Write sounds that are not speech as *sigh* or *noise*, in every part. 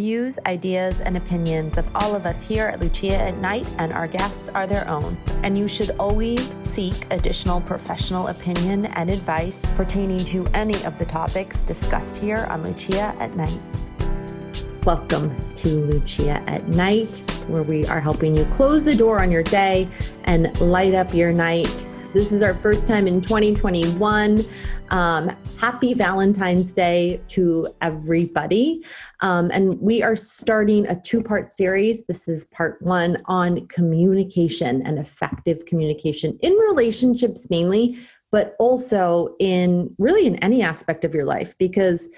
views, ideas, and opinions of all of us here at Lucia at Night and our guests are their own. And you should always seek additional professional opinion and advice pertaining to any of the topics discussed here on Lucia at Night. Welcome to Lucia at Night, where we are helping you close the door on your day and light up your night. This is our first time in 2021. Um, happy Valentine's Day to everybody. Um, and we are starting a two part series. This is part one on communication and effective communication in relationships mainly, but also in really in any aspect of your life because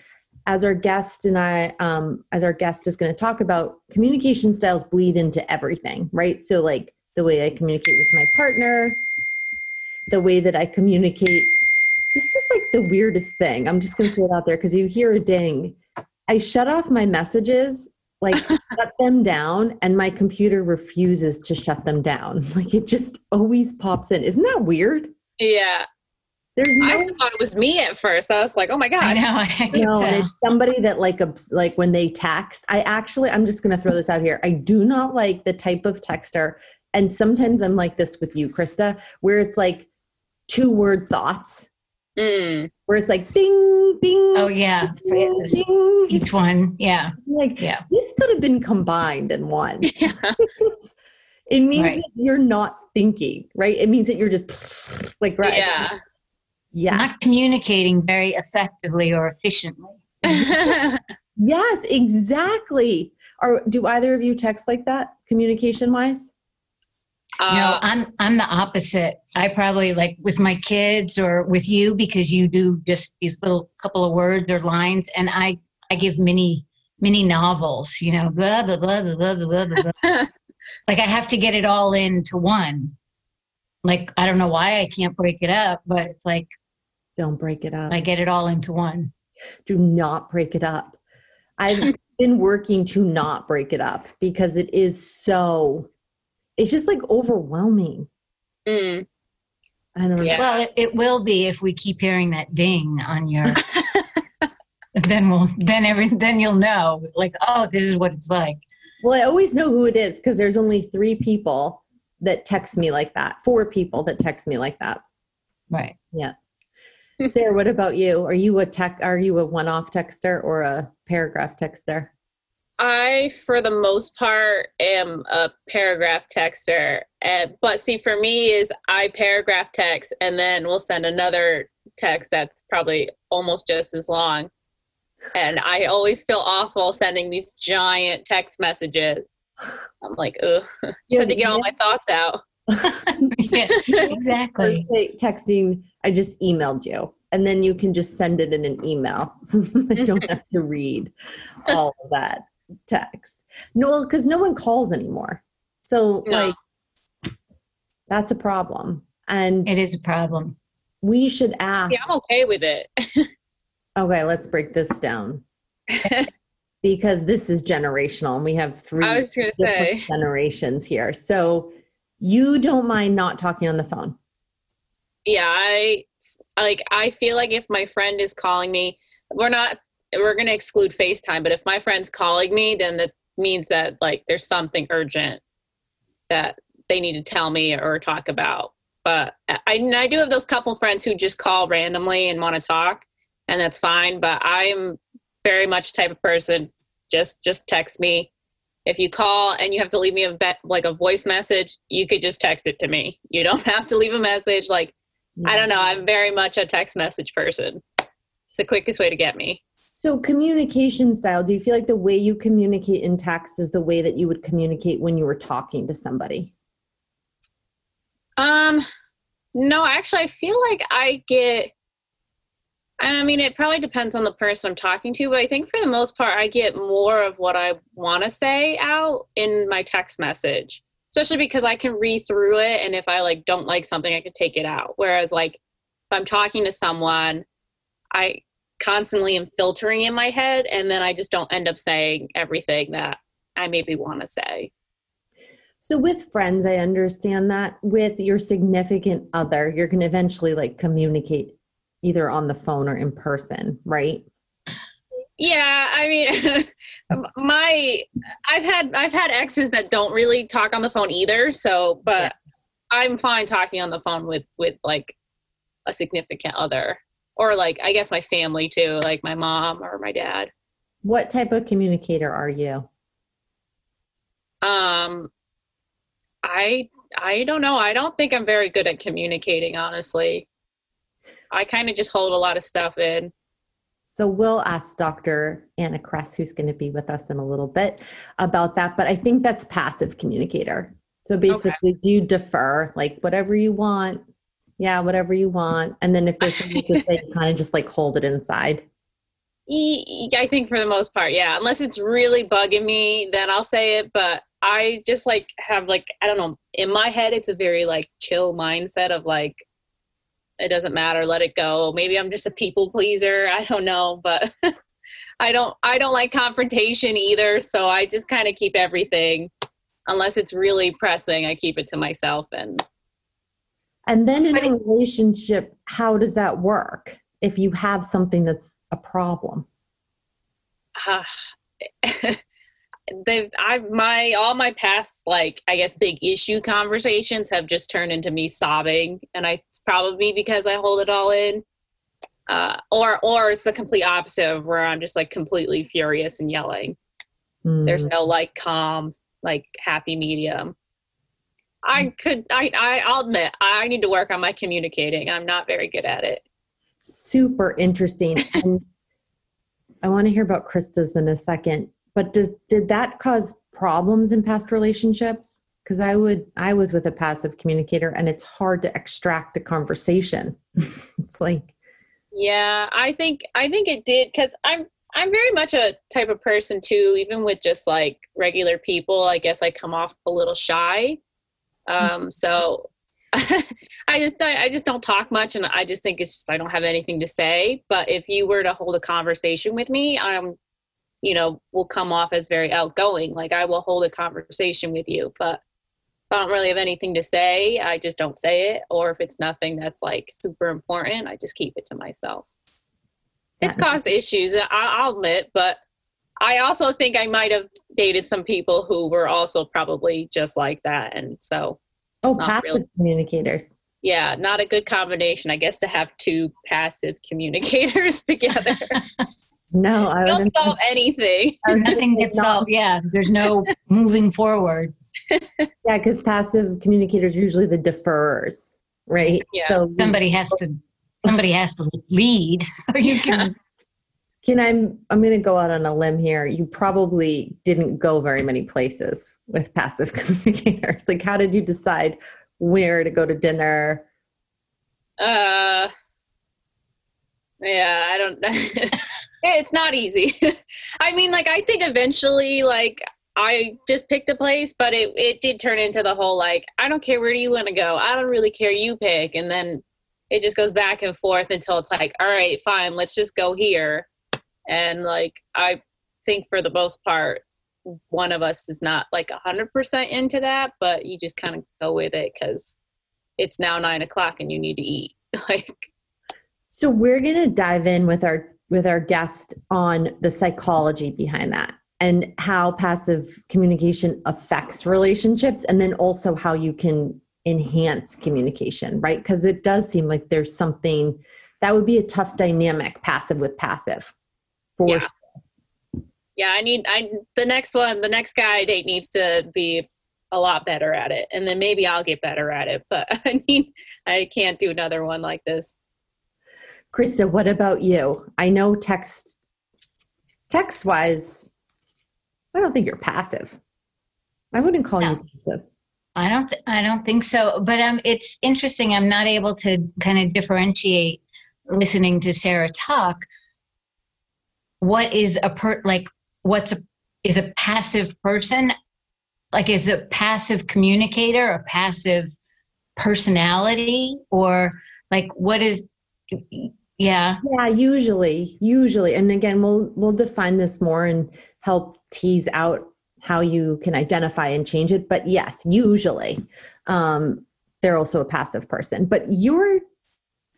as our guest and I, um, as our guest is going to talk about, communication styles bleed into everything, right? So, like the way I communicate with my partner, the way that I communicate. This is like the weirdest thing. I'm just going to say it out there because you hear a ding. I shut off my messages, like *laughs* shut them down, and my computer refuses to shut them down. *laughs* Like it just always pops in. Isn't that weird? Yeah. There's no, I thought it was me at first. I was like, oh my God. *laughs* I know. I no, and it's somebody that like like when they text. I actually, I'm just going to throw this out here. I do not like the type of texter, and sometimes I'm like this with you, Krista, where it's like two word thoughts, Mm. where it's like bing, bing. Oh yeah, ding, for ding. each one. Yeah, Like Yeah. this could have been combined in one. *laughs* Yeah. *laughs* it means Right. that you're not thinking, right? It means that you're just like right. Yeah. Yeah. not communicating very effectively or efficiently. *laughs* yes, exactly. Or do either of you text like that, communication wise? No, Uh, I'm I'm the opposite. I probably like with my kids or with you because you do just these little couple of words or lines, and I I give mini mini novels. You know, blah blah blah blah blah blah blah. blah. *laughs* like I have to get it all into one. Like I don't know why I can't break it up, but it's like Don't break it up. I get it all into one. do not break it up. I've *laughs* been working to not break it up because it is so, it's just like overwhelming. mm. I don't know. Yeah. Well, it, it will be if we keep hearing that ding on your. *laughs* then we'll then every then you'll know like oh this is what it's like. Well, I always know who it is because there's only three people that text me like that, four people that text me like that. Right. Yeah. *laughs* Sarah, what about you? Are you a tech, are you a one off texter or a paragraph texter? I, for the most part, am a paragraph texter. And, but see, for me, is I paragraph text and then we'll send another text that's probably almost just as long. And I always feel awful sending these giant text messages. I'm like, ugh, *laughs* just Yeah, had to get all my thoughts out. yeah, *laughs* exactly. texting, I just emailed you. And then you can just send it in an email. *laughs* So I don't have to read all of that text. No, because no one calls anymore. So No. like that's a problem. And It is a problem. we should ask Yeah, I'm okay with it. *laughs* okay, let's break this down. *laughs* because this is generational and we have three I was going to say, generations here. So you don't mind not talking on the phone. yeah, I like, I feel like if my friend is calling me, we're not, we're going to exclude FaceTime, but if my friend's calling me, then that means that like there's something urgent that they need to tell me or talk about. But I, I do have those couple friends who just call randomly and want to talk, and that's fine. But I'm very much type of person just just text me. If you call and you have to leave me a like a voice message, you could just text it to me. You don't *laughs* have to leave a message. Like I don't know. I'm very much a text message person. It's the quickest way to get me. So, communication style, do you feel like the way you communicate in text is the way that you would communicate when you were talking to somebody? Um, no, actually, I feel like I get. I mean, it probably depends on the person I'm talking to, but I think for the most part, I get more of what I want to say out in my text message, especially because I can read through it, and if I like don't like something, I can take it out. Whereas, like, if I'm talking to someone, I constantly am filtering in my head, and then I just don't end up saying everything that I maybe want to say. So, with friends, I understand that. With your significant other, you're going to eventually like communicate either on the phone or in person, right? Yeah, I mean, *laughs* my I've had I've had exes that don't really talk on the phone either. So, but yeah. I'm fine talking on the phone with with like a significant other or like I guess my family too, like my mom or my dad. What type of communicator are you? Um, I I don't know. I don't think I'm very good at communicating, honestly. I kind of just hold a lot of stuff in. So we'll ask Dr. Anna Kress, who's going to be with us in a little bit, about that. But I think that's passive communicator. So basically, okay. do you defer, like whatever you want? Yeah, whatever you want. And then if there's something to say, kind of just like hold it inside. I think for the most part, yeah. Unless it's really bugging me, then I'll say it. But I just like have like I don't know. In my head, it's a very like chill mindset of like it doesn't matter let it go maybe i'm just a people pleaser i don't know but *laughs* i don't i don't like confrontation either so i just kind of keep everything unless it's really pressing i keep it to myself and and then in a relationship how does that work if you have something that's a problem uh, *laughs* they've I my all my past like I guess big issue conversations have just turned into me sobbing, and I it's probably because I hold it all in, uh, or or it's the complete opposite of where I'm just like completely furious and yelling. Mm. There's no like calm, like happy medium. I could I, I I'll admit I need to work on my communicating. I'm not very good at it. Super interesting. *laughs* and I want to hear about Krista's in a second but does did that cause problems in past relationships because i would i was with a passive communicator and it's hard to extract a conversation *laughs* it's like yeah i think i think it did because i'm i'm very much a type of person too even with just like regular people i guess i come off a little shy um so *laughs* I just I just don't talk much, and I just think it's just I don't have anything to say. But if you were to hold a conversation with me, I'm you know, will come off as very outgoing. Like I will hold a conversation with you, but if I don't really have anything to say, I just don't say it. Or if it's nothing that's like super important, I just keep it to myself. It's caused issues, I'll admit, but I also think I might have dated some people who were also probably just like that. And so, oh, passive really, communicators. Yeah, not a good combination, I guess, to have two passive communicators *laughs* together. *laughs* No, I don't solve anything. *laughs* Oh, nothing gets solved. Yeah, there's no moving forward. yeah, because passive communicators usually the deferrers, right? Yeah. So somebody has to somebody has to lead, so you can. Can I'm I'm going to go out on a limb here. You probably didn't go very many places with passive *laughs* communicators. Like, how did you decide where to go to dinner? Uh, yeah, I don't. *laughs* it's not easy. *laughs* I mean, like, I think eventually, like, I just picked a place, but it, it did turn into the whole, like, I don't care, where do you want to go? I don't really care, you pick. And then it just goes back and forth until it's like, all right, fine, let's just go here. And, like, I think for the most part, one of us is not like 100% into that, but you just kind of go with it because it's now nine o'clock and you need to eat. *laughs* like, so we're to dive in with our with our guest on the psychology behind that and how passive communication affects relationships and then also how you can enhance communication right because it does seem like there's something that would be a tough dynamic passive with passive for yeah. Sure. yeah i need i the next one the next guy i date needs to be a lot better at it and then maybe i'll get better at it but *laughs* i mean i can't do another one like this Krista, what about you? I know text text wise, I don't think you're passive. I wouldn't call no. you passive. I don't. Th- I don't think so. But um, it's interesting. I'm not able to kind of differentiate listening to Sarah talk. What is a per like? What's a is a passive person? Like, is a passive communicator a passive personality, or like what is? Yeah. Yeah, usually, usually. And again, we'll we'll define this more and help tease out how you can identify and change it. But yes, usually. Um, they're also a passive person. But you're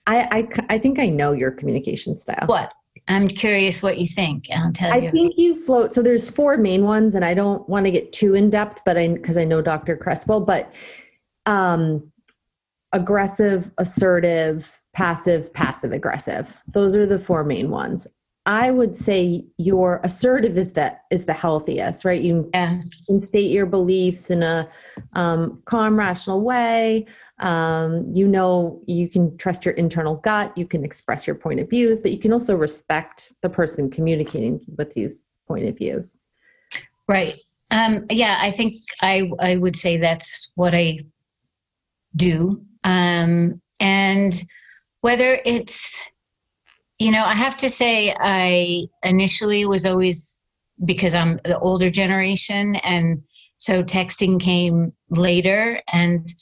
I, I I think I know your communication style. What? I'm curious what you think. I'll tell I you. think you float. So there's four main ones, and I don't want to get too in depth, but I because I know Dr. Kress will, but um, aggressive, assertive, passive, passive aggressive. Those are the four main ones. I would say your assertive is the is the healthiest, right? You yeah. can state your beliefs in a um, calm, rational way. Um, you know, you can trust your internal gut. You can express your point of views, but you can also respect the person communicating with these point of views. Right. Um, yeah, I think I I would say that's what I do. Um, and whether it's you know, I have to say, I initially was always because I'm the older generation, and so texting came later, and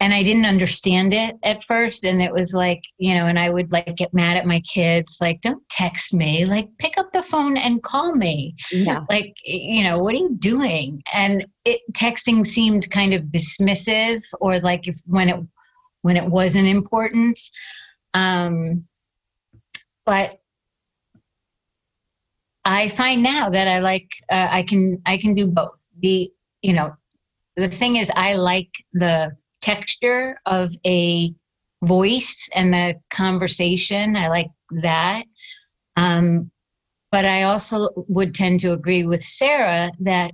and I didn't understand it at first, and it was like you know, and I would like get mad at my kids, like don't text me, like pick up the phone and call me, Yeah. like you know, what are you doing? And it texting seemed kind of dismissive, or like if when it when it wasn't important. Um, but I find now that I like uh, I can I can do both. The you know the thing is I like the texture of a voice and the conversation. I like that. Um, but I also would tend to agree with Sarah that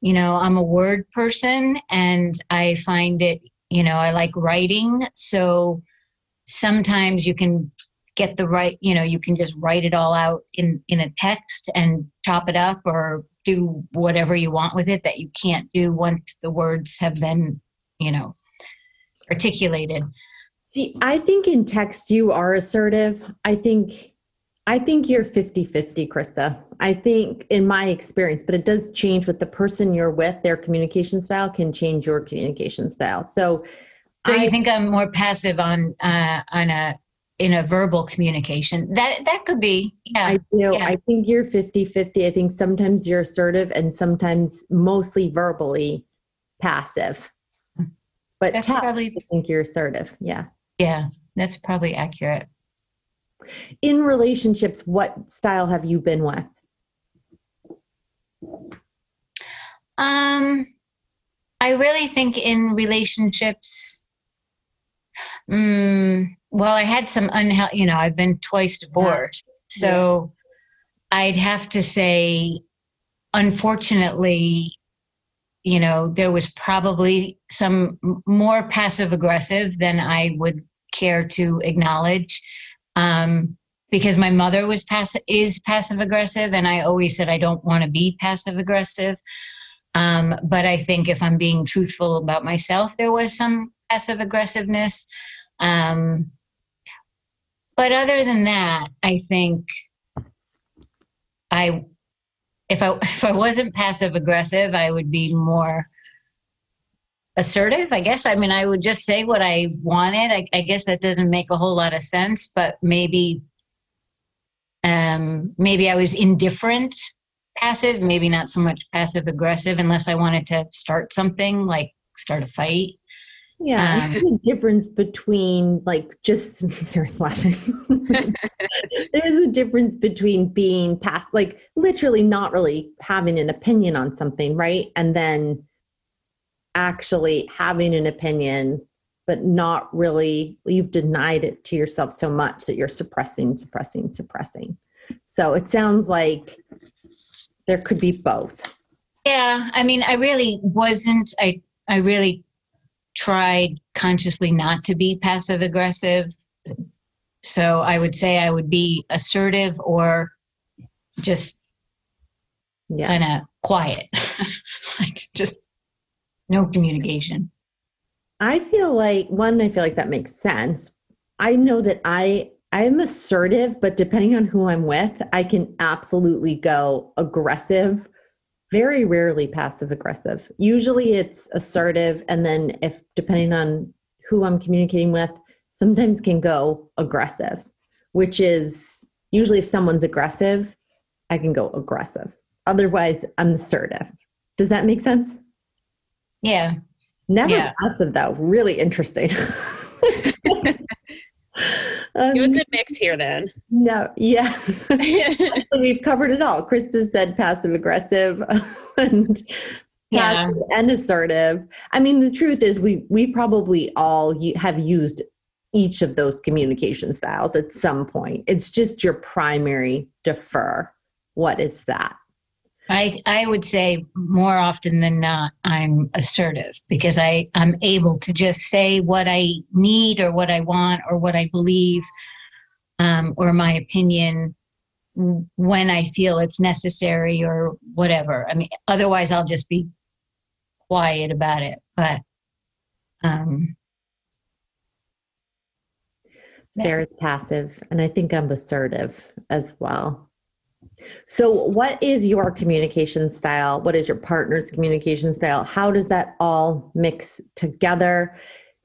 you know I'm a word person and I find it you know I like writing so sometimes you can get the right you know you can just write it all out in in a text and chop it up or do whatever you want with it that you can't do once the words have been you know articulated See, I think in text you are assertive. I think I think you're 50-50, Krista. I think in my experience, but it does change with the person you're with, their communication style can change your communication style. So so I- you think i'm more passive on uh on a in a verbal communication that that could be yeah I do. yeah. I think you're 50-50. I think sometimes you're assertive and sometimes mostly verbally passive. But that's probably I think you're assertive. Yeah. yeah that's probably accurate In relationships, what style have you been with? Um, I really think in relationships, mm, well, I had some unhealthy, you know, I've been twice divorced. So I'd have to say, unfortunately, you know, there was probably some more passive aggressive than I would care to acknowledge. Um, because my mother was passive is passive aggressive and I always said I don't want to be passive aggressive. Um, but I think if I'm being truthful about myself, there was some passive aggressiveness. Um, but other than that, I think I, if I *laughs* if I wasn't passive aggressive, I would be more assertive. I guess. I mean, I would just say what I wanted. I, I guess that doesn't make a whole lot of sense, but maybe, um, maybe I was indifferent passive, maybe not so much passive aggressive, unless I wanted to start something like start a fight. Yeah, Um, there's a difference between like just *laughs* Sarah's laughing. *laughs* there's a difference between being past, like literally not really having an opinion on something, right? And then actually having an opinion, but not really, you've denied it to yourself so much that you're suppressing, suppressing, suppressing. So it sounds like there could be both. Yeah, I mean, I really wasn't. I I really tried consciously not to be passive aggressive. So I would say I would be assertive or just Yeah. kind of quiet, *laughs* like just no communication. I feel like one, I feel like that makes sense. I know that I I'm assertive, but depending on who I'm with, I can absolutely go aggressive. Very rarely passive aggressive. Usually it's assertive, and then if depending on who I'm communicating with, sometimes can go aggressive, which is usually if someone's aggressive, I can go aggressive. Otherwise, I'm assertive. Does that make sense? Yeah, Never Yeah. passive though. Really interesting. *laughs* *laughs* *laughs* Um, you have a good mix here then. No, yeah. *laughs* *laughs* We've covered it all. Krista said passive aggressive *laughs* and yeah. and assertive. I mean, the truth is we we probably all have used each of those communication styles at some point. It's just your primary defer. What is that? I I would say more often than not I'm assertive because I I'm able to just say what I need or what I want or what I believe um, or my opinion when I feel it's necessary or whatever. I mean, otherwise I'll just be quiet about it. But um, Sarah's passive, and I think I'm assertive as well. So, what is your communication style? What is your partner's communication style? How does that all mix together?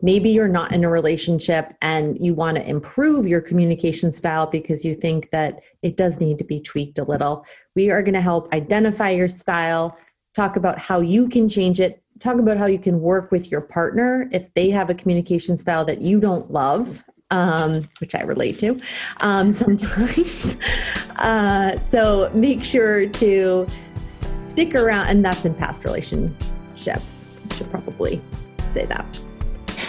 Maybe you're not in a relationship and you want to improve your communication style because you think that it does need to be tweaked a little. We are going to help identify your style, talk about how you can change it, talk about how you can work with your partner if they have a communication style that you don't love um, which I relate to um, *laughs* sometimes. uh, so make sure to stick around, and that's in past relationships. I should probably say that.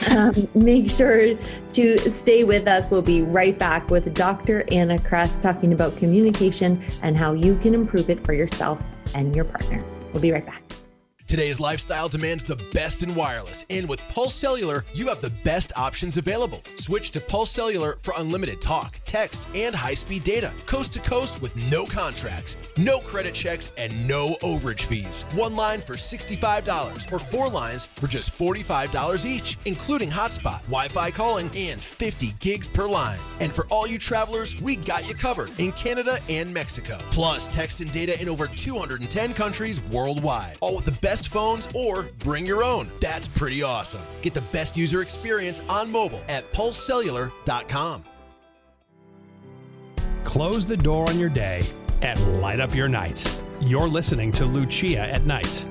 Um, make sure to stay with us. We'll be right back with Dr. Anna Kress talking about communication and how you can improve it for yourself and your partner. We'll be right back. Today's lifestyle demands the best in wireless, and with Pulse Cellular, you have the best options available. Switch to Pulse Cellular for unlimited talk, text, and high speed data, coast to coast with no contracts, no credit checks, and no overage fees. One line for $65 or four lines for just $45 each, including hotspot, Wi Fi calling, and 50 gigs per line. And for all you travelers, we got you covered in Canada and Mexico. Plus, text and data in over 210 countries worldwide, all with the best best phones or bring your own. That's pretty awesome. Get the best user experience on mobile at pulsecellular.com. Close the door on your day and light up your night. You're listening to Lucia at Night.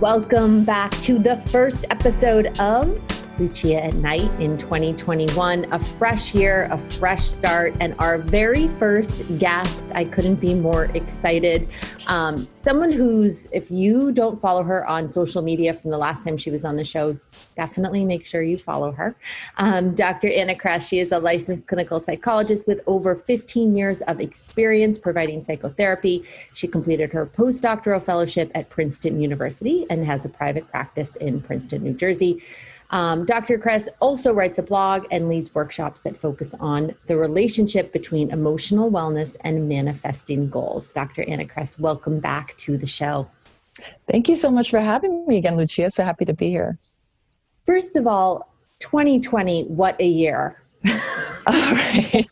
Welcome back to the first episode of Lucia at Night in 2021. A fresh year, a fresh start, and our very first guest. I couldn't be more excited. Um, someone who's, if you don't follow her on social media from the last time she was on the show, definitely make sure you follow her. Um, Dr. Anna Kress, she is a licensed clinical psychologist with over 15 years of experience providing psychotherapy. She completed her postdoctoral fellowship at Princeton University and has a private practice in Princeton, New Jersey. Um, Dr. Kress also writes a blog and leads workshops that focus on the relationship between emotional wellness and manifesting goals. Dr. Anna Kress, welcome back to the show. Thank you so much for having me again, Lucia. So happy to be here. First of all, 2020, what a year. *laughs* all right.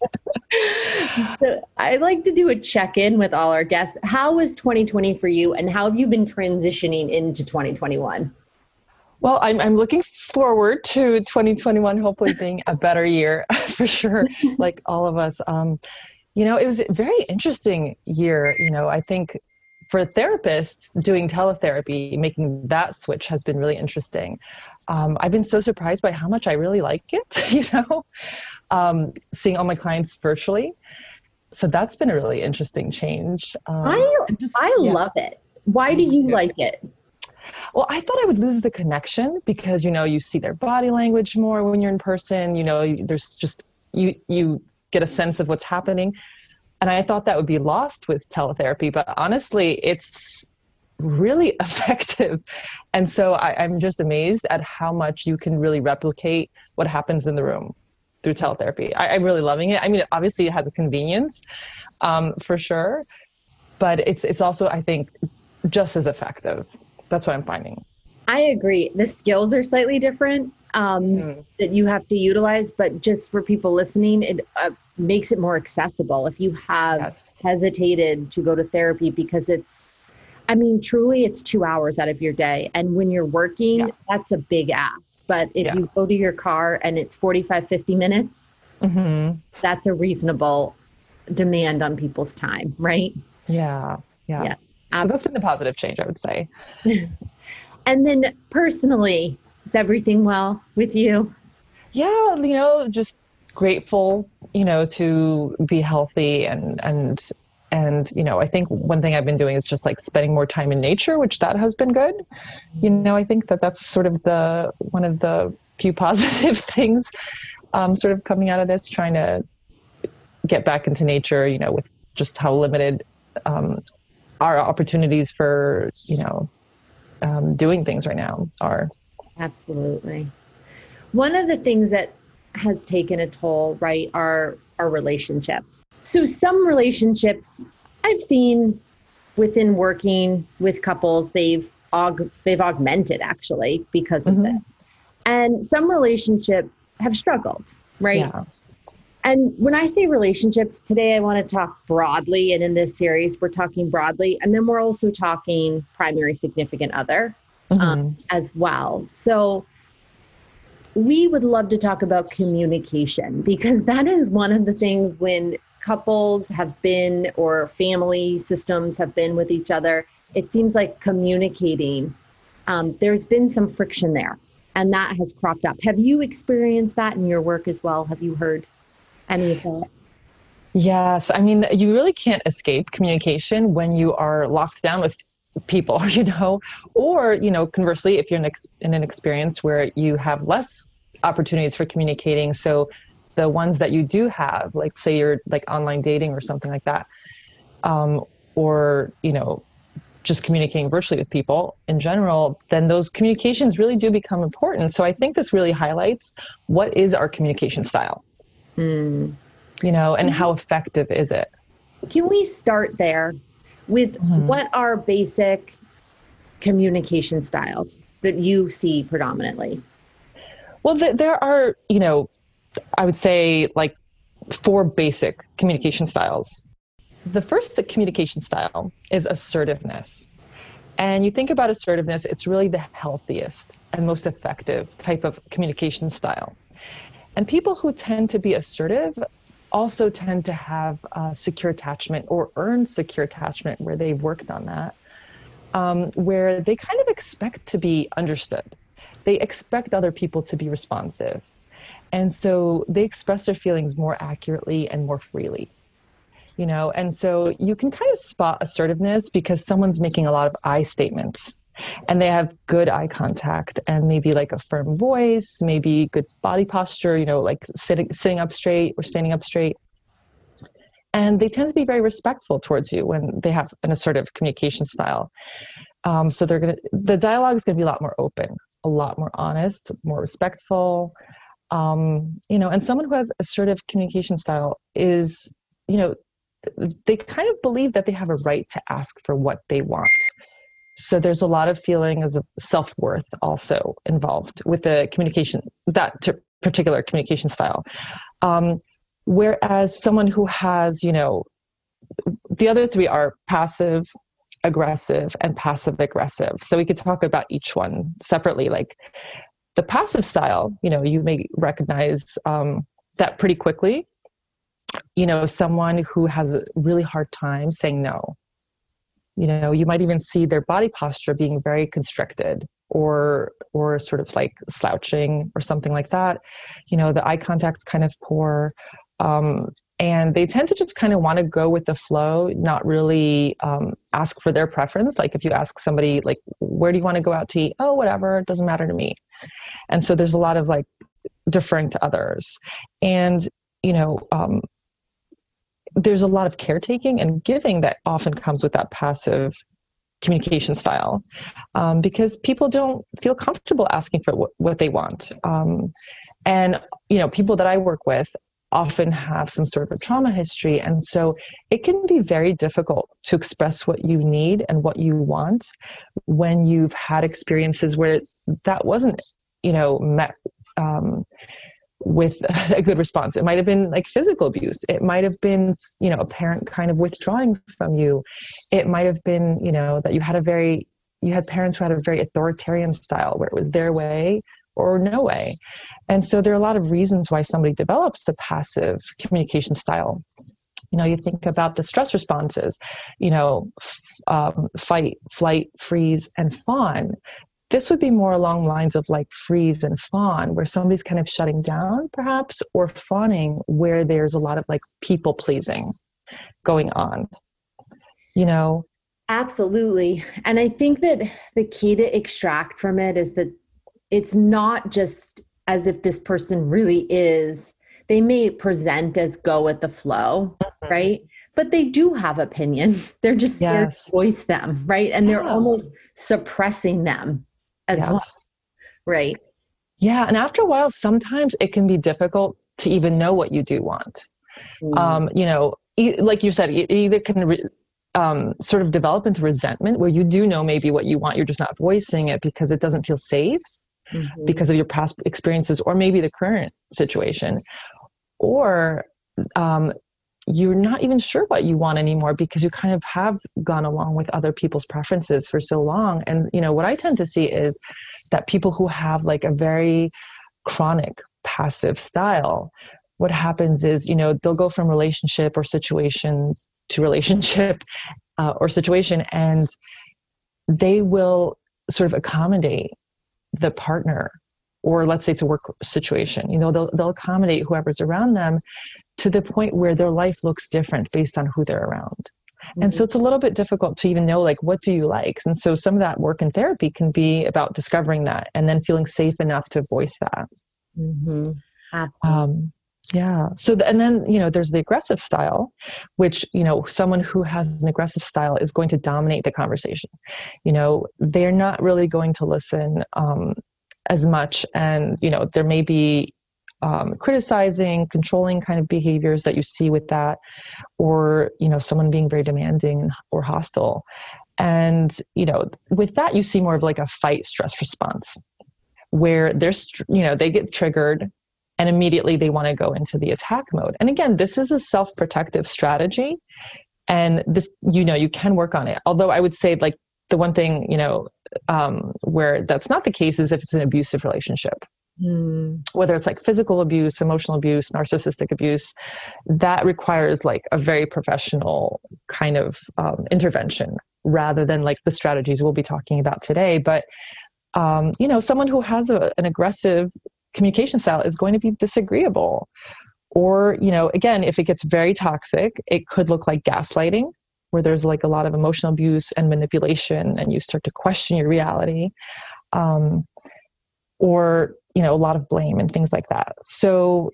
so I like to do a check in with all our guests. How was 2020 for you, and how have you been transitioning into 2021? Well, I'm, I'm looking forward to 2021 hopefully being a better year *laughs* for sure, *laughs* like all of us. Um, you know, it was a very interesting year. You know, I think for therapists doing teletherapy, making that switch has been really interesting. Um, I've been so surprised by how much I really like it, *laughs* you know, um, seeing all my clients virtually. So that's been a really interesting change. Um, I, just, I yeah. love it. Why do you like it? Well, I thought I would lose the connection because you know you see their body language more when you're in person. You know, there's just you you get a sense of what's happening, and I thought that would be lost with teletherapy. But honestly, it's really *laughs* effective, and so I, I'm just amazed at how much you can really replicate what happens in the room through teletherapy. I, am really loving it. I mean, obviously, it has a convenience um, for sure, but it's it's also I think just as effective that's what I'm finding. I agree. The skills are slightly different um, mm. that you have to utilize, but just for people listening, it uh, makes it more accessible. If you have yes. hesitated to go to therapy because it's, I mean, truly, it's two hours out of your day. And when you're working, yeah. that's a big ask. But if yeah. you go to your car and it's 45, 50 minutes, mm-hmm. that's a reasonable demand on people's time, right? Yeah. Yeah. yeah. So that's been the positive change, I would say. *laughs* and then personally, is everything well with you? Yeah, you know, just grateful, you know, to be healthy and and and you know, I think one thing I've been doing is just like spending more time in nature, which that has been good. You know, I think that that's sort of the one of the few *laughs* positive things, um, sort of coming out of this, trying to get back into nature. You know, with just how limited um, our opportunities for you know um, doing things right now are. Absolutely. One of the things that has taken a toll, right, are our relationships. So some relationships I've seen within working with couples, they've aug- they've augmented actually because of mm-hmm. this. And some relationships have struggled, right? Yeah. And when I say relationships, today I want to talk broadly. And in this series, we're talking broadly. And then we're also talking primary significant other um, mm-hmm. um, as well. So we would love to talk about communication because that is one of the things when couples have been or family systems have been with each other, it seems like communicating, um, there's been some friction there and that has cropped up. Have you experienced that in your work as well? Have you heard any of that? Yes. I mean, you really can't escape communication when you are locked down with people, *laughs* you know, or, you know, conversely, if you're in, an experience where you have less opportunities for communicating. So the ones that you do have, like say you're like online dating or something like that, um, or, you know, just communicating virtually with people in general, then those communications really do become important. So I think this really highlights what is our communication style, mm. you know, and how effective is it? Can we start there? with mm-hmm. what are basic communication styles that you see predominantly? Well, th- there are, you know, I would say like four basic communication styles. The first communication style is assertiveness. And you think about assertiveness, it's really the healthiest and most effective type of communication style. And people who tend to be assertive also tend to have uh, secure attachment or earn secure attachment where they've worked on that, um, where they kind of expect to be understood. They expect other people to be responsive. And so they express their feelings more accurately and more freely. You know, and so you can kind of spot assertiveness because someone's making a lot of I statements and they have good eye contact and maybe like a firm voice, maybe good body posture, you know, like sitting sitting up straight or standing up straight. And they tend to be very respectful towards you when they have an assertive communication style. Um, so they're gonna the dialogue is gonna be a lot more open, a lot more honest, more respectful. Um, you know, and someone who has assertive communication style is, you know, they kind of believe that they have a right to ask for what they want so there's a lot of feelings of self-worth also involved with the communication that particular communication style. Um, whereas someone who has you know the other three are passive aggressive and passive aggressive. So we could talk about each one separately. Like the passive style you know you may recognize um, that pretty quickly. You know someone who has a really hard time saying no you know you might even see their body posture being very constricted or or sort of like slouching or something like that. You know the eye contact's kind of poor um, and they tend to just kind of want to go with the flow not really um, ask for their preference. Like if you ask somebody like where do you want to go out to eat? Oh whatever it doesn't matter to me. And so there's a lot of like deferring to others. And you know um, there's a lot of caretaking and giving that often comes with that passive communication style um, because people don't feel comfortable asking for what, what they want. Um, and you know people that i work with often have some sort of a trauma history and so it can be very difficult to express what you need and what you want when you've had experiences where that wasn't you know met um, with *laughs* a good response. It might have been like physical abuse. It might have been, you know, a parent kind of withdrawing from you. It might have been, you know, that you had a very, you had parents who had a very authoritarian style where it was their way or no way. And so there are a lot of reasons why somebody develops the passive communication style. You know, you think about the stress responses, you know, um, fight, flight, freeze, and fawn this would be more along lines of like freeze and fawn, where somebody's kind of shutting down, perhaps, or fawning, where there's a lot of like people pleasing going on. You know? Absolutely. And I think that the key to extract from it is that it's not just as if this person really is, they may present as go with the flow, mm-hmm. right? But they do have opinions. *laughs* They're just scared yes. to voice them, right? And they're almost suppressing them as yes. well. Right. Yeah. And after a while, sometimes it can be difficult to even know what you do want. Mm. Um, you know, e- like you said, it either can re- um, sort of develop into resentment where you do know maybe what you want, you're just not voicing it because it doesn't feel safe mm-hmm. because of your past experiences or maybe the current situation. Or um, you're not even sure what you want anymore because you kind of have gone along with other people's preferences for so long. And you know what i tend to see is that people who have like a very chronic passive style what happens is you know they'll go from relationship or situation to relationship *laughs* uh, or situation and they will sort of accommodate the partner or let's say it's a work situation you know they'll, they'll accommodate whoever's around them to the point where their life looks different based on who they're around mm-hmm. and so mm-hmm. it's a little bit difficult to even know like what do you like and so some of that work in therapy can be about discovering that and then feeling safe enough to voice that mm-hmm. Absolutely. Um, yeah so the, and then you know there's the aggressive style which you know someone who has an aggressive style is going to dominate the conversation you know they're not really going to listen um, as much. And you know there may be um, criticizing controlling kind of behaviors that you see with that or you know someone being very demanding or hostile. And you know with that you see more of like a fight stress response where there's you know they get triggered and immediately they want to go into the attack mode. And again this is a self-protective strategy and this you know you can work on it. Although i would say like the one thing you know um, where that's not the case is if it's an abusive relationship. Mm. whether it's like physical abuse emotional abuse narcissistic abuse that requires like a very professional kind of um, intervention rather than like the strategies we'll be talking about today. But um, you know someone who has a, an aggressive communication style is going to be disagreeable. Or you know again if it gets very toxic it could look like gaslighting where there's like a lot of emotional abuse and manipulation and you start to question your reality um, or you know a lot of blame and things like that. So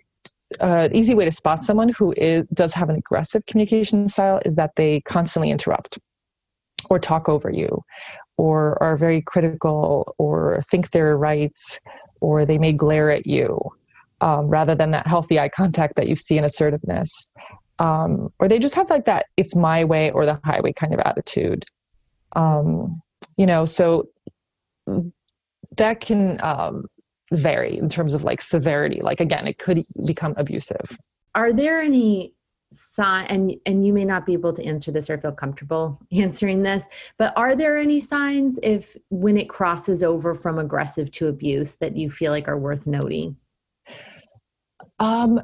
uh, easy way to spot someone who is, does have an aggressive communication style is that they constantly interrupt or talk over you or are very critical or think they're right or they may glare at you um, rather than that healthy eye contact that you see in assertiveness um, or they just have like that it's my way or the highway kind of attitude. Um, you know so that can um, vary in terms of like severity. Like again it could become abusive. Are there any sign and and you may not be able to answer this or feel comfortable *laughs* answering this but are there any signs if when it crosses over from aggressive to abuse that you feel like are worth noting? Um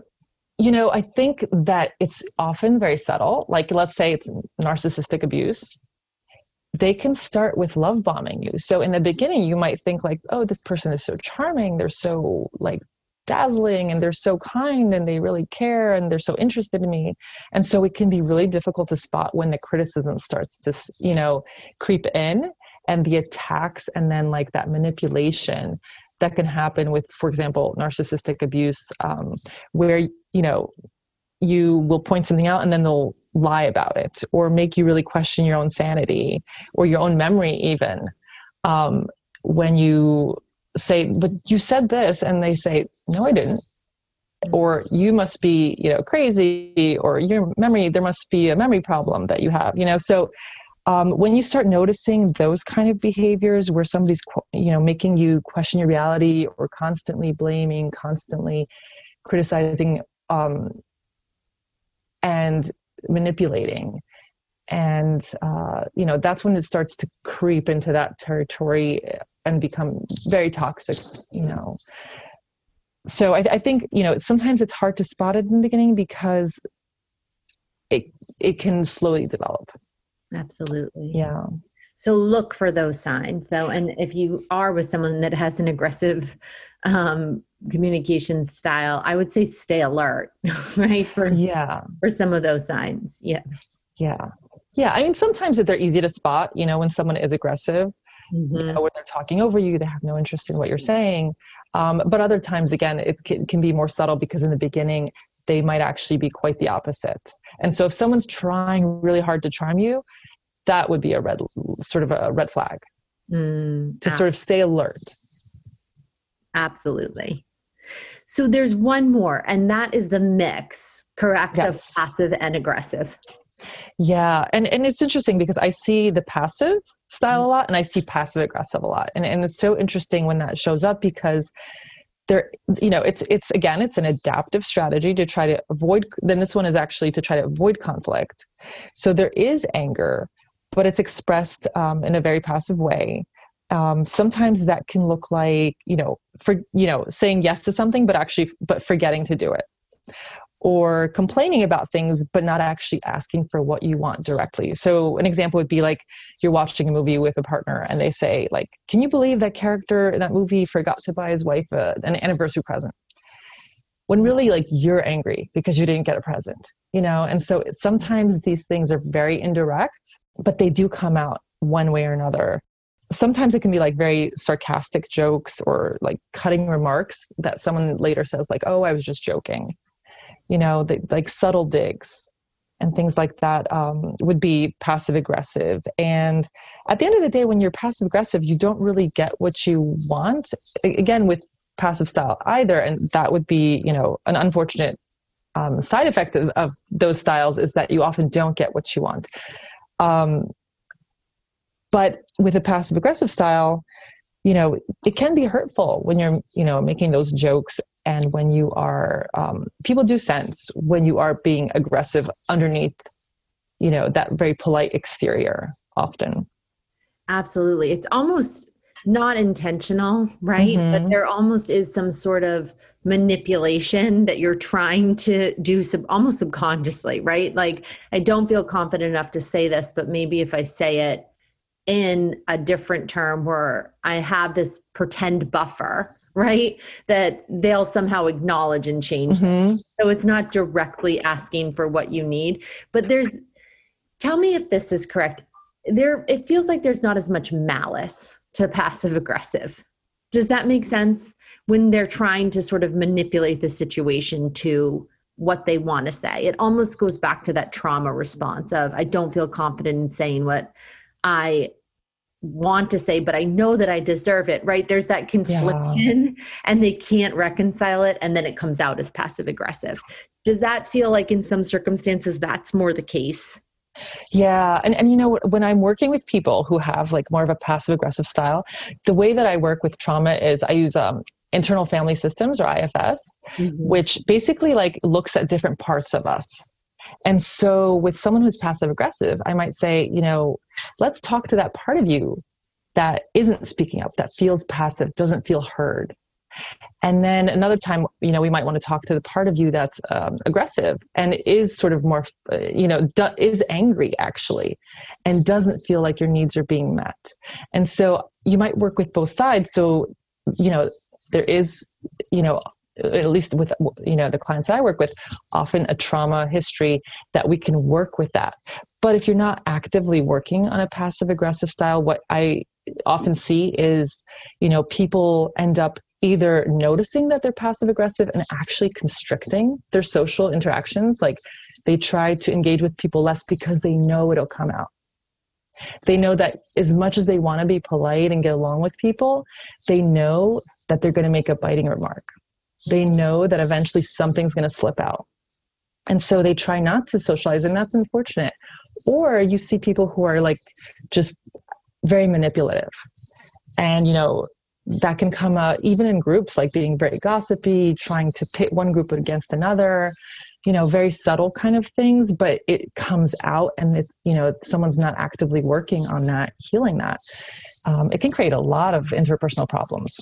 you know, I think that it's often very subtle. Like, let's say it's narcissistic abuse. They can start with love bombing you. So, in the beginning, you might think, like, oh, this person is so charming. They're so, like, dazzling and they're so kind and they really care and they're so interested in me. And so, it can be really difficult to spot when the criticism starts to, you know, creep in and the attacks and then, like, that manipulation that can happen with, for example, narcissistic abuse, um, where you know you will point something out and then they'll lie about it or make you really question your own sanity or your own memory even um, when you say but you said this and they say no i didn't. Or you must be you know crazy or your memory there must be a memory problem that you have you know? So um, when you start noticing those kind of behaviors where somebody's you know making you question your reality or constantly blaming constantly criticizing um, and manipulating and uh, you know that's when it starts to creep into that territory and become very toxic you know so I, I think you know sometimes it's hard to spot it in the beginning because it it can slowly develop Absolutely. Yeah. So look for those signs though. And if you are with someone that has an aggressive um, communication style, I would say stay alert, *laughs* right? For yeah. For some of those signs. Yeah. Yeah. Yeah. I mean, sometimes they're easy to spot, you know, when someone is aggressive, mm-hmm. you know, when they're talking over you, they have no interest in what you're saying. Um, but other times, again, it can, can be more subtle because in the beginning, they might actually be quite the opposite. And so if someone's trying really hard to charm you, that would be a red sort of a red flag mm, to sort of stay alert. Absolutely. So there's one more, and that is the mix, correct, yes. of passive and aggressive. Yeah, and and it's interesting because I see the passive style a lot, and I see passive aggressive a lot, and and it's so interesting when that shows up because there you know it's it's again it's an adaptive strategy to try to avoid then this one is actually to try to avoid conflict so there is anger but it's expressed um, in a very passive way um, sometimes that can look like you know for you know saying yes to something but actually but forgetting to do it. Or complaining about things but not actually asking for what you want directly. So an example would be like you're watching a movie with a partner and they say like can you believe that character in that movie forgot to buy his wife a, an anniversary present? When really like you're angry because you didn't get a present you know? And so sometimes these things are very indirect but they do come out one way or another sometimes it can be like very sarcastic jokes or like cutting remarks that someone later says like oh i was just joking you know, the, like subtle digs and things like that um, would be passive aggressive. And at the end of the day, when you're passive aggressive, you don't really get what you want. Again, with passive style either, and that would be, you know, an unfortunate um, side effect of, of, those styles is that you often don't get what you want. Um, but with a passive aggressive style, you know, it can be hurtful when you're, you know, making those jokes and when you are um, people do sense when you are being aggressive underneath you know that very polite exterior often. Absolutely. It's almost not intentional right? Mm-hmm. but there almost is some sort of manipulation that you're trying to do sub- almost subconsciously right? Like i don't feel confident enough to say this but maybe if i say it in a different term where I have this pretend buffer, right? That they'll somehow acknowledge and change. Mm-hmm. So it's not directly asking for what you need, but there's tell me if this is correct. There it feels like there's not as much malice to passive aggressive. Does that make sense? When they're trying to sort of manipulate the situation to what they want to say. It almost goes back to that trauma response of I don't feel confident in saying what I want to say, but I know that I deserve it, right? There's that confliction yeah. and they can't reconcile it. And then it comes out as passive aggressive. Does that feel like in some circumstances that's more the case? Yeah. And, and you know, when I'm working with people who have like more of a passive aggressive style, the way that I work with trauma is I use um, internal family systems or IFS, mm-hmm. which basically like looks at different parts of us and so with someone who's passive aggressive, I might say, you know, let's talk to that part of you that isn't speaking up, that feels passive, doesn't feel heard. And then another time, you know, we might want to talk to the part of you that's um, aggressive and is sort of more, uh, you know, do- is angry actually, and doesn't feel like your needs are being met. And so you might work with both sides. So, you know, there is, you know, at least with you know the clients that I work with, often a trauma history that we can work with that. But if you're not actively working on a passive aggressive style, what I often see is you know people end up either noticing that they're passive aggressive and actually constricting their social interactions. Like they try to engage with people less because they know it'll come out. They know that as much as they want to be polite and get along with people they know that they're going to make a biting remark they know that eventually something's going to slip out. And so they try not to socialize, and that's unfortunate. Or you see people who are like just very manipulative. And, you know, that can come out even in groups, like being very gossipy, trying to pit one group against another, you know, very subtle kind of things, but it comes out and it's, you know, someone's not actively working on that, healing that. Um, it can create a lot of interpersonal problems.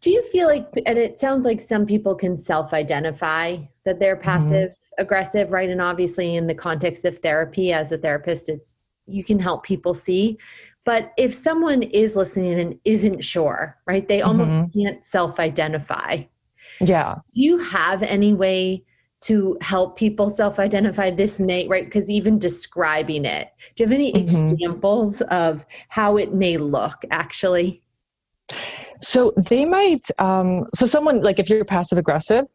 Do you feel like, and it sounds like some people can self identify that they're mm-hmm. passive mm-hmm. aggressive, right? And obviously, in the context of therapy, as a therapist, it's you can help people see. But if someone is listening and isn't sure, right, they almost mm-hmm. can't self identify. Yeah. Do you have any way to help people self identify this may, right? Because even describing it, do you have any mm-hmm. examples of how it may look actually? So they might, um, so someone like if you're passive aggressive,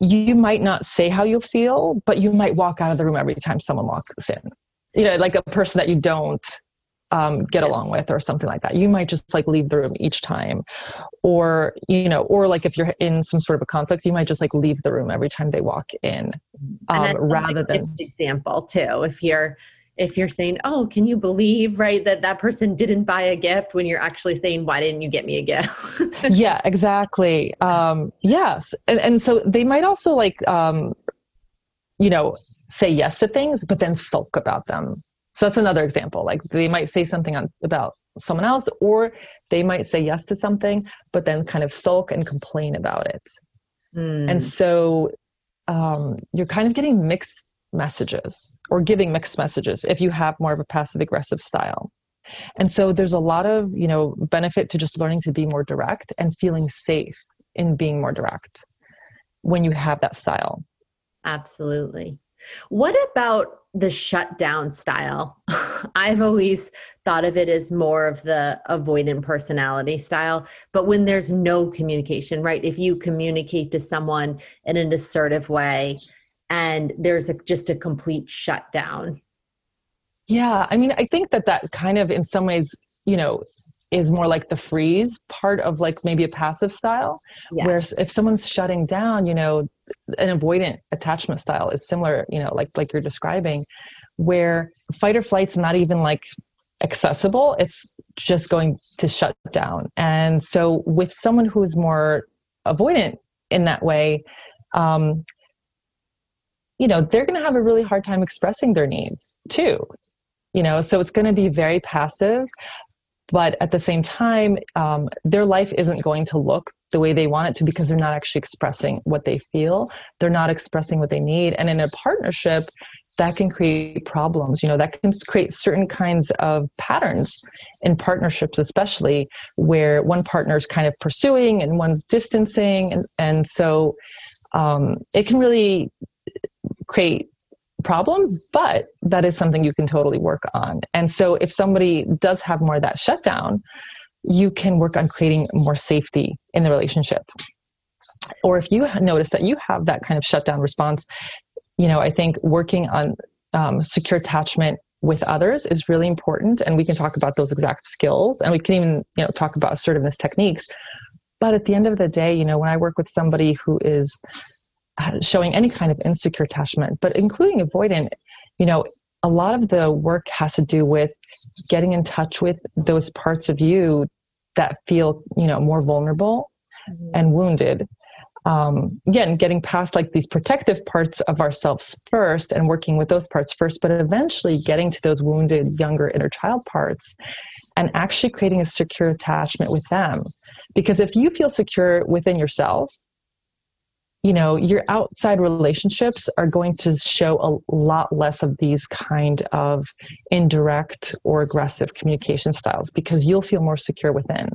you might not say how you feel, but you might walk out of the room every time someone walks in. You know, like a person that you don't um, get along with or something like that. You might just like leave the room each time, or you know, or like if you're in some sort of a conflict, you might just like leave the room every time they walk in, um, rather than example too. If you're if you're saying, "Oh, can you believe right that that person didn't buy a gift?" when you're actually saying, "Why didn't you get me a gift?" *laughs* yeah, exactly. Um, yes, and and so they might also like, um, you know, say yes to things, but then sulk about them. So that's another example. Like they might say something on, about someone else, or they might say yes to something, but then kind of sulk and complain about it. Mm. And so um, you're kind of getting mixed messages or giving mixed messages if you have more of a passive aggressive style. And so there's a lot of, you know, benefit to just learning to be more direct and feeling safe in being more direct when you have that style. Absolutely. What about the shutdown style? *laughs* I've always thought of it as more of the avoidant personality style. But when there's no communication, right? If you communicate to someone in an assertive way, and there's a, just a complete shutdown. Yeah, I mean, I think that that kind of, in some ways, you know, is more like the freeze part of like maybe a passive style. Yes. Where if someone's shutting down, you know, an avoidant attachment style is similar, you know, like like you're describing, where fight or flight's not even like accessible. It's just going to shut down. And so with someone who's more avoidant in that way, um, you know they're going to have a really hard time expressing their needs too you know so it's going to be very passive. But at the same time um, their life isn't going to look the way they want it to because they're not actually expressing what they feel. They're not expressing what they need. And in a partnership that can create problems you know that can create certain kinds of patterns in partnerships especially where one partner is kind of pursuing and one's distancing. And, and so um, it can really create problems, but that is something you can totally work on. And so if somebody does have more of that shutdown, you can work on creating more safety in the relationship. Or if you notice that you have that kind of shutdown response, you know, I think working on um, secure attachment with others is really important. And we can talk about those exact skills and we can even, you know, talk about assertiveness techniques. But at the end of the day, you know, when I work with somebody who is showing any kind of insecure attachment, but including avoidant, you know, a lot of the work has to do with getting in touch with those parts of you that feel, you know, more vulnerable mm-hmm. and wounded. Um, again, getting past like these protective parts of ourselves first and working with those parts first, but eventually getting to those wounded younger inner child parts and actually creating a secure attachment with them. Because if you feel secure within yourself, you know your outside relationships are going to show a lot less of these kind of indirect or aggressive communication styles because you'll feel more secure within.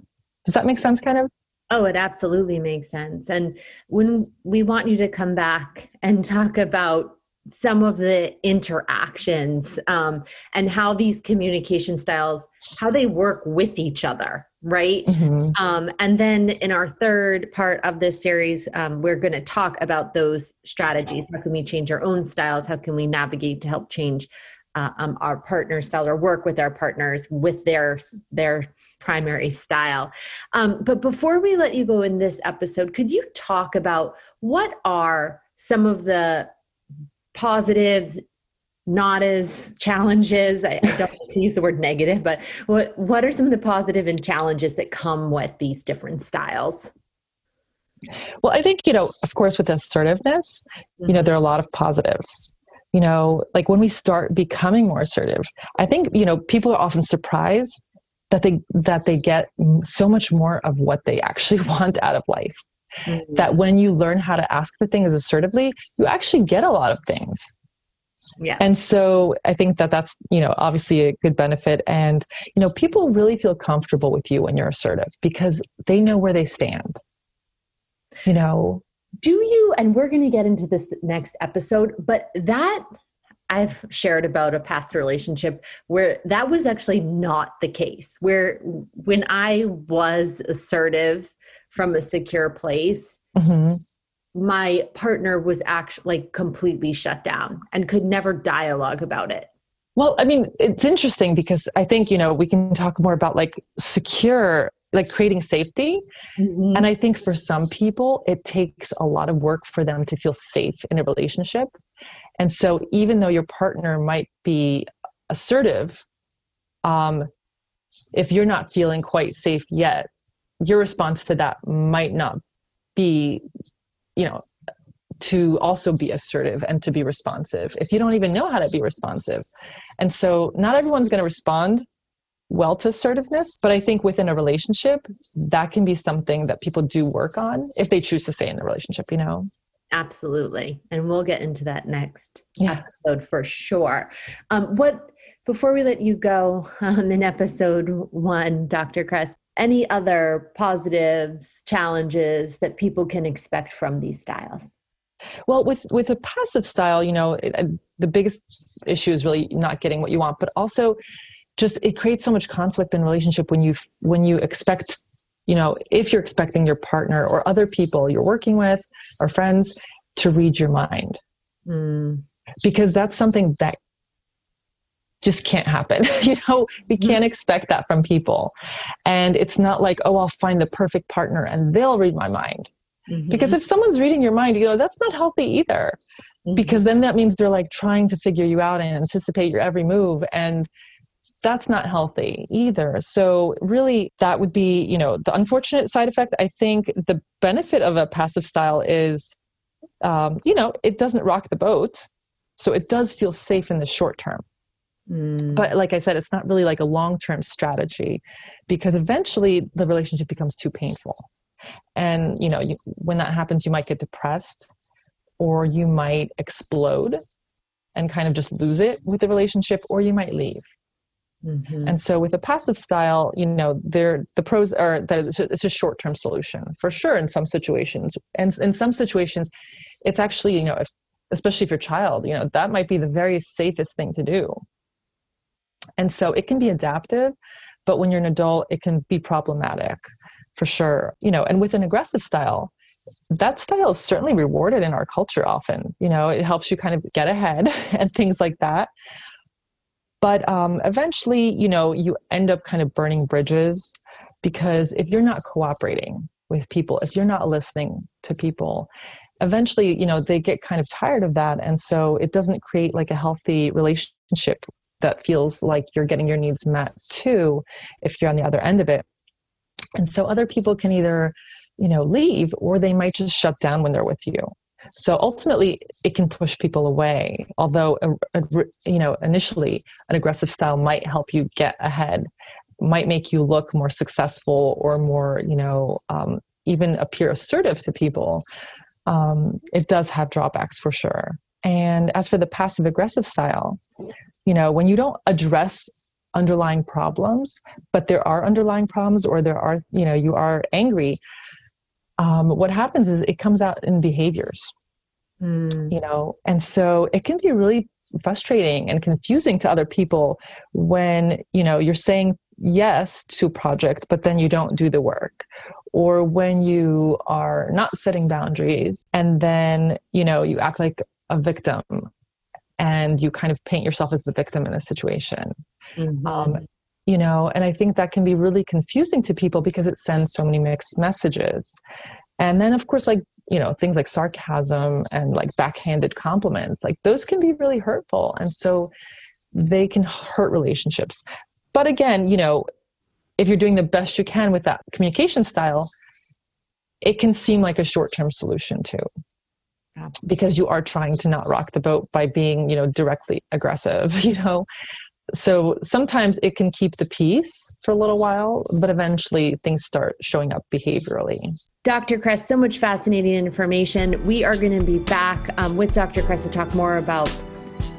Does that make sense kind of? Oh it absolutely makes sense. And when we want you to come back and *laughs* talk about some of the interactions um, and how these communication styles how they work with each other right? Mm-hmm. um, and then in our third part of this series um, we're going to talk about those strategies. How can we change our own styles? How can we navigate to help change uh, um, our partner style or work with our partners with their their primary style? Um, but before we let you go in this episode could you talk about what are some of the positives not as challenges. I, I don't *laughs* use the word negative but what what are some of the positive and challenges that come with these different styles? Well i think you know of course with assertiveness you know there are a lot of positives. You know like when we start becoming more assertive i think you know people are often surprised that they that they get so much more of what they actually *laughs* want out of life mm-hmm. that when you learn how to ask for things assertively you actually get a lot of things Yeah. And so I think that that's, you know, obviously a good benefit. And, you know, people really feel comfortable with you when you're assertive because they know where they stand. You know, do you, and we're going to get into this next episode, but that I've shared about a past relationship where that was actually not the case. Where when I was assertive from a secure place, mm-hmm my partner was actually like completely shut down and could never dialogue about it. Well, I mean, it's interesting because I think, you know, we can talk more about like secure, like creating safety. Mm-hmm. And I think for some people, it takes a lot of work for them to feel safe in a relationship. And so even though your partner might be assertive, um, if you're not feeling quite safe yet, your response to that might not be you know to also be assertive and to be responsive if you don't even know how to be responsive. And so not everyone's going to respond well to assertiveness but i think within a relationship that can be something that people do work on if they choose to stay in the relationship you know? Absolutely. And we'll get into that next yeah. episode for sure. Um, what before we let you go um, in episode one dr kress any other positives, challenges that people can expect from these styles? Well, with with a passive style, you know, it, uh, the biggest issue is really not getting what you want, but also just it creates so much conflict in relationship when you when you expect, you know, if you're expecting your partner or other people you're working with or friends to read your mind. Mm. Because that's something that just can't happen. *laughs* you know, we mm-hmm. can't expect that from people. And it's not like, oh, I'll find the perfect partner and they'll read my mind. Mm-hmm. Because if someone's reading your mind, you know, that's not healthy either. Mm-hmm. Because then that means they're like trying to figure you out and anticipate your every move. And that's not healthy either. So, really, that would be, you know, the unfortunate side effect. I think the benefit of a passive style is, um, you know, it doesn't rock the boat. So, it does feel safe in the short term. Mm. But like I said, it's not really like a long term strategy because eventually the relationship becomes too painful. And, you know, you, when that happens, you might get depressed or you might explode and kind of just lose it with the relationship or you might leave. Mm-hmm. And so with a passive style, you know, there the pros are that it's a, it's a short-term solution for sure in some situations. And in some situations, it's actually, you know, if, especially if your child, you know, that might be the very safest thing to do and so it can be adaptive, but when you're an adult, it can be problematic for sure. You know, and with an aggressive style, that style is certainly rewarded in our culture often. You know, it helps you kind of get ahead *laughs* and things like that. But um, eventually, you know, you end up kind of burning bridges because if you're not cooperating with people, if you're not listening to people, eventually, you know, they get kind of tired of that. And so it doesn't create like a healthy relationship that feels like you're getting your needs met too if you're on the other end of it. And so other people can either you know leave or they might just shut down when they're with you. So ultimately it can push people away although a, a, you know initially an aggressive style might help you get ahead might make you look more successful or more you know um, even appear assertive to people. Um, it does have drawbacks for sure. And as for the passive aggressive style you know when you don't address underlying problems but there are underlying problems or there are you know you are angry um, what happens is it comes out in behaviors. Mm. you know and so it can be really frustrating and confusing to other people when you know you're saying yes to a project but then you don't do the work. Or when you are not setting boundaries and then you know you act like a victim and you kind of paint yourself as the victim in a situation. Mm-hmm. Um, you know, and I think that can be really confusing to people because it sends so many mixed messages. And then, of course, like, you know, things like sarcasm and like backhanded compliments, like those can be really hurtful. And so they can hurt relationships. But again, you know, if you're doing the best you can with that communication style, it can seem like a short term solution too because you are trying to not rock the boat by being you know directly aggressive *laughs* you know? So sometimes it can keep the peace for a little while but eventually things start showing up behaviorally. Dr kress so much fascinating information. We are going to be back um, with dr kress to talk more about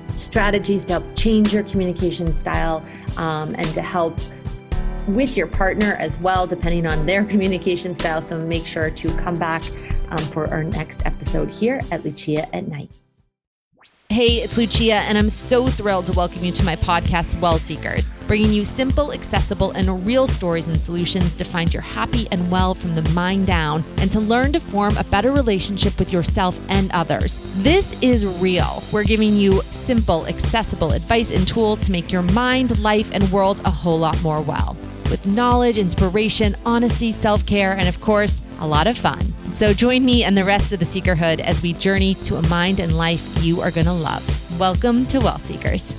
strategies to help change your communication style um, and to help with your partner as well, depending on their *laughs* communication style. So make sure to come back um, for our next episode here at Lucia at Night. Hey, it's Lucia, and I'm so thrilled to welcome you to my podcast, Well Seekers, bringing you simple, accessible, and real stories and solutions to find your happy and well from the mind down and to learn to form a better relationship with yourself and others. This is real. We're giving you simple, accessible advice and tools to make your mind, life, and world a whole lot more well with knowledge, inspiration, honesty, self care, and of course, a lot of fun. So join me and the rest of the Seekerhood as we journey to a mind and life you are going to love. Welcome to Well Seekers.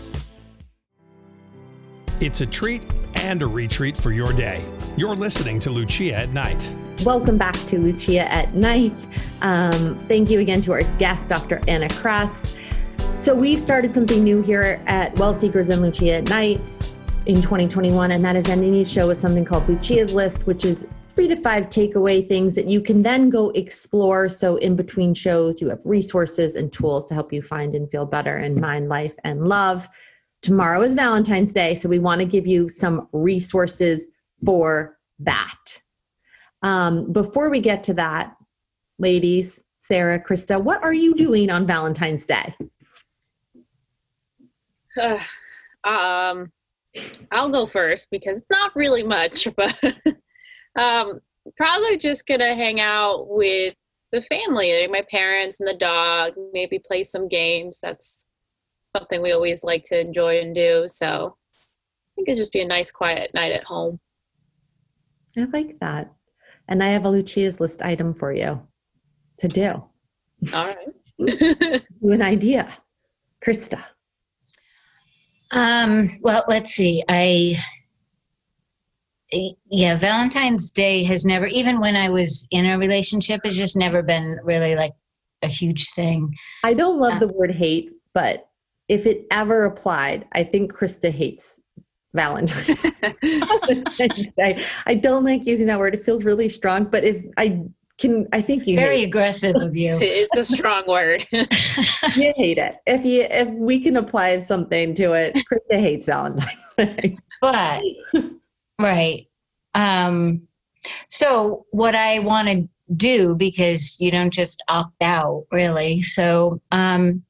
It's a treat and a retreat for your day. You're listening to Lucia at Night. Welcome back to Lucia at Night. Um, thank you again to our guest, Dr. Anna Kress. So, we've started something new here at Well Seekers and Lucia at Night in 2021, and that is ending each show with something called Lucia's List, which is three to five takeaway things that you can then go explore. So, in between shows, you have resources and tools to help you find and feel better in mind, life, and love. Tomorrow is Valentine's Day, so we want to give you some resources for that. Um, before we get to that, ladies, Sarah, Krista, what are you doing on Valentine's Day? *sighs* um, I'll go first because not really much, *laughs* but um, probably just gonna hang out with the family, like my parents and the dog. Maybe play some games. That's something we always like to enjoy and do. So I think it'd just be a nice, quiet night at home. I like that. And I have a Lucia's list item for you to do. All right. *laughs* an idea, Krista. Um, well, let's see. I yeah, Valentine's Day has never even when I was in a relationship has just never been really like a huge thing. I don't love uh, the word hate, but if it ever applied, I think Krista hates Valentine's *laughs* *laughs* Day. I don't like using that word. It feels really strong, but if I can I think you very aggressive of you. It's a strong word. *laughs* you hate it. If you if we can apply something to it, Krista hates Valentine's Day. But right. Um so what I want to do because you don't just opt out really. So um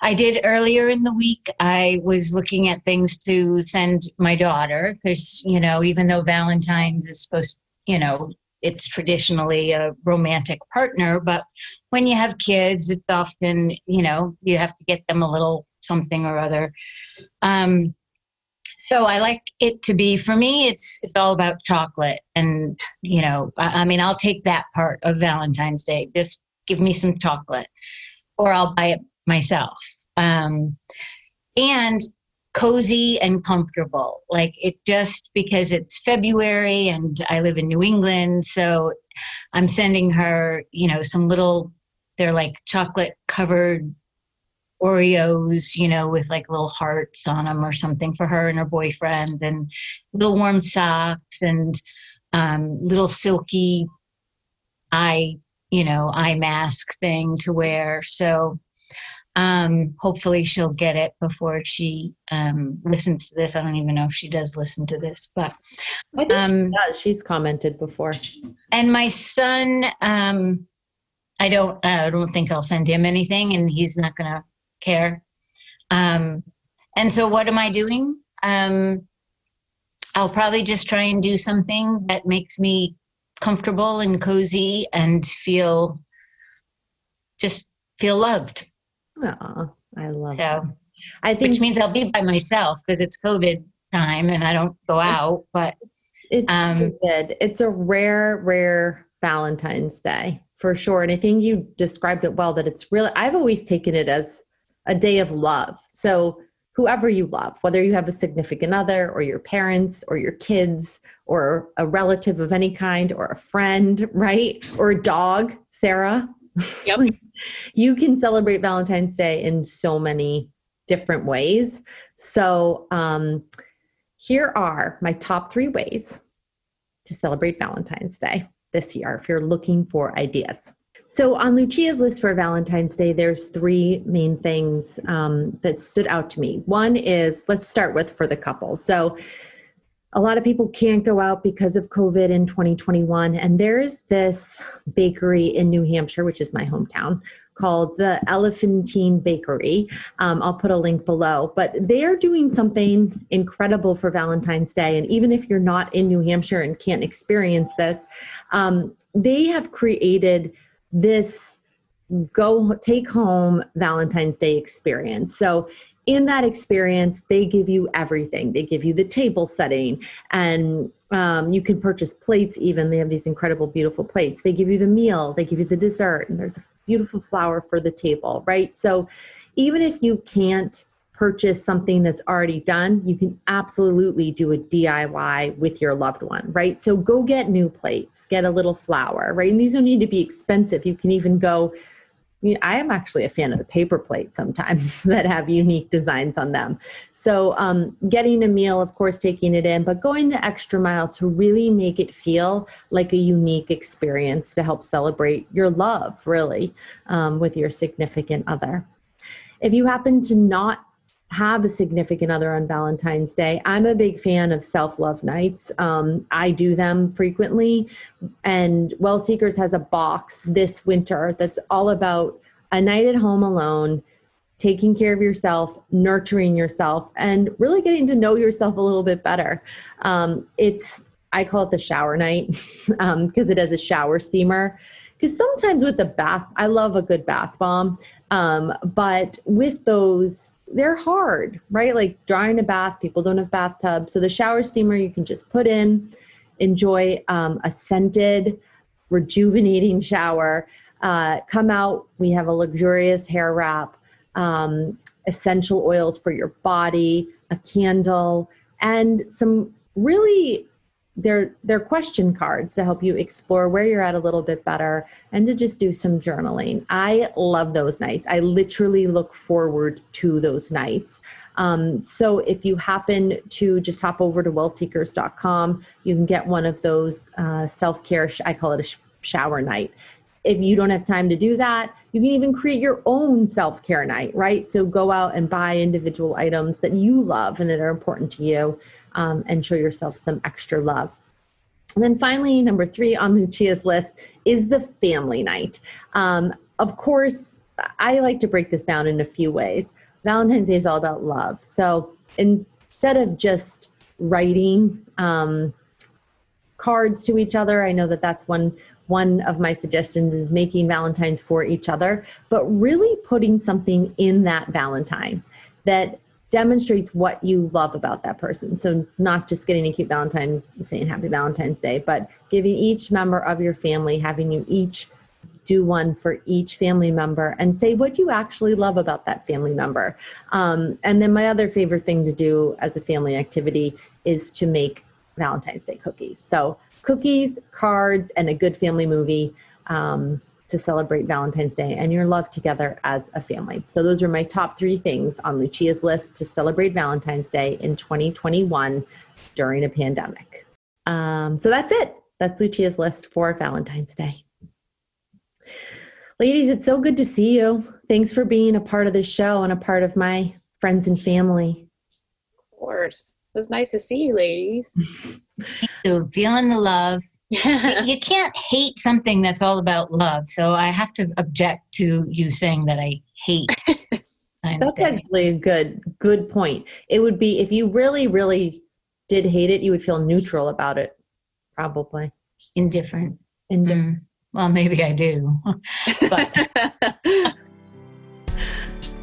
I did earlier in the week. I was looking at things to send my daughter because, you know, even though Valentine's is supposed, you know, it's traditionally a romantic partner but when you have kids it's often you know you have to get them a little something or other. Um, so i like it to be for me it's it's all about chocolate and you know I, I mean i'll take that part of valentine's day. Just give me some chocolate or i'll buy it myself. Um, and cozy and comfortable. Like it just because it's February and I live in New England, so I'm sending her, you know, some little they're like chocolate covered Oreos, you know, with like little hearts on them or something for her and her boyfriend, and little warm socks and um, little silky eye, you know, eye mask thing to wear. So um, hopefully she'll get it before she um, listens to this. I don't even know if she does listen to this, but um, she she's commented before. And my son, um, I don't, I don't think I'll send him anything, and he's not going to care. Um, and so, what am I doing? Um, I'll probably just try and do something that makes me comfortable and cozy and feel just feel loved. Oh, I love so, that. I think which means I'll be by myself because it's COVID time and I don't go out. But it's um, good. It's a rare, rare Valentine's Day for sure. And I think you described it well. That it's really. I've always taken it as a day of love. So whoever you love, whether you have a significant other or your parents or your kids or a relative of any kind or a friend, right? Or a dog, Sarah. Yep. you can celebrate Valentine's Day in so many different ways. So, um, here are my top three ways to celebrate Valentine's Day this year if you're looking for ideas. So on Lucia's list for Valentine's Day, there's three main things um, that stood out to me. One is let's start with for the couple. So a lot of people can't go out because of COVID in 2021. And there's this bakery in New Hampshire, which is my hometown, called the Elephantine Bakery. Um, I'll put a link below. But they are doing something incredible for Valentine's Day. And even if you're not in New Hampshire and can't experience this, um, they have created this go take home Valentine's Day experience. So in that experience, they give you everything. They give you the table setting, and um, you can purchase plates. Even they have these incredible, beautiful plates. They give you the meal. They give you the dessert, and there's a beautiful flower for the table, right? So, even if you can't purchase something that's already done, you can absolutely do a DIY with your loved one, right? So go get new plates, get a little flower, right? And these don't need to be expensive. You can even go I am actually a fan of the paper plates sometimes *laughs* that have unique designs on them. So, um, getting a meal, of course, taking it in, but going the extra mile to really make it feel like a unique experience to help celebrate your love, really, um, with your significant other. If you happen to not have a significant other on Valentine's Day. I'm a big fan of self love nights. Um, I do them frequently, and Well Seekers has a box this winter that's all about a night at home alone, taking care of yourself, nurturing yourself, and really getting to know yourself a little bit better. Um, it's I call it the shower night because *laughs* um, it has a shower steamer. Because sometimes with the bath, I love a good bath bomb, um, but with those they're hard, right? Like drying a bath, people don't have bathtubs. So the shower steamer you can just put in, enjoy um, a scented, rejuvenating shower. Uh, come out, we have a luxurious hair wrap, um, essential oils for your body, a candle, and some really they're they're question cards to help you explore where you're at a little bit better and to just do some journaling. I love those nights. I literally look forward to those nights. Um, so if you happen to just hop over to wellseekers.com you can get one of those uh, self-care i call it a sh- shower night if you don't have time to do that, you can even create your own self care night, right? So go out and buy individual items that you love and that are important to you um, and show yourself some extra love. And then finally, number three on Lucia's list is the family night. Um, of course, I like to break this down in a few ways. Valentine's Day is all about love. So instead of just writing um, cards to each other, I know that that's one one of my suggestions is making Valentines for each other, but really putting something in that Valentine that demonstrates what you love about that person. So, not just getting a cute Valentine saying Happy Valentine's Day, but giving each member of your family, having you each do one for each family member and say what you actually love about that family member. Um, and then, my other favorite thing to do as a family activity is to make Valentine's Day cookies. So, cookies, cards, and a good family movie. Um, to celebrate Valentine's Day and your love together as a family. So, those are my top three things on Lucia's list to celebrate Valentine's Day in 2021 during a pandemic. Um, so, that's it. That's Lucia's list for Valentine's Day. Ladies, it's so good to see you. Thanks for being a part of the show and a part of my friends and family. Of course. It was nice to see you, ladies. *laughs* so, feeling the love *laughs* you can't hate something that's all about love. So I have to object to you saying that I hate. *laughs* that's actually a good good point. It would be if you really really did hate it, you would feel neutral about it, probably indifferent. Indifferent. Mm. Well, maybe I do. *laughs* but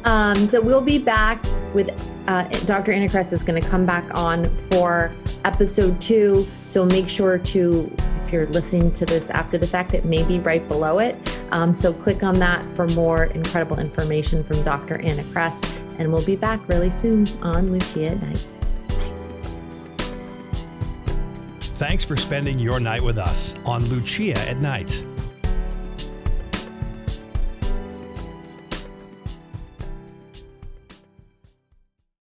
um, so we'll be back with uh, Dr. Anna Kress is going to come back on for episode two. So make sure to, if you're listening to this after the fact, it may be right below it. Um, so click on that for more incredible information from Dr. Anna Kress. And we'll be back really soon on Lucia at Night. Thanks for spending your night with us on Lucia at Night.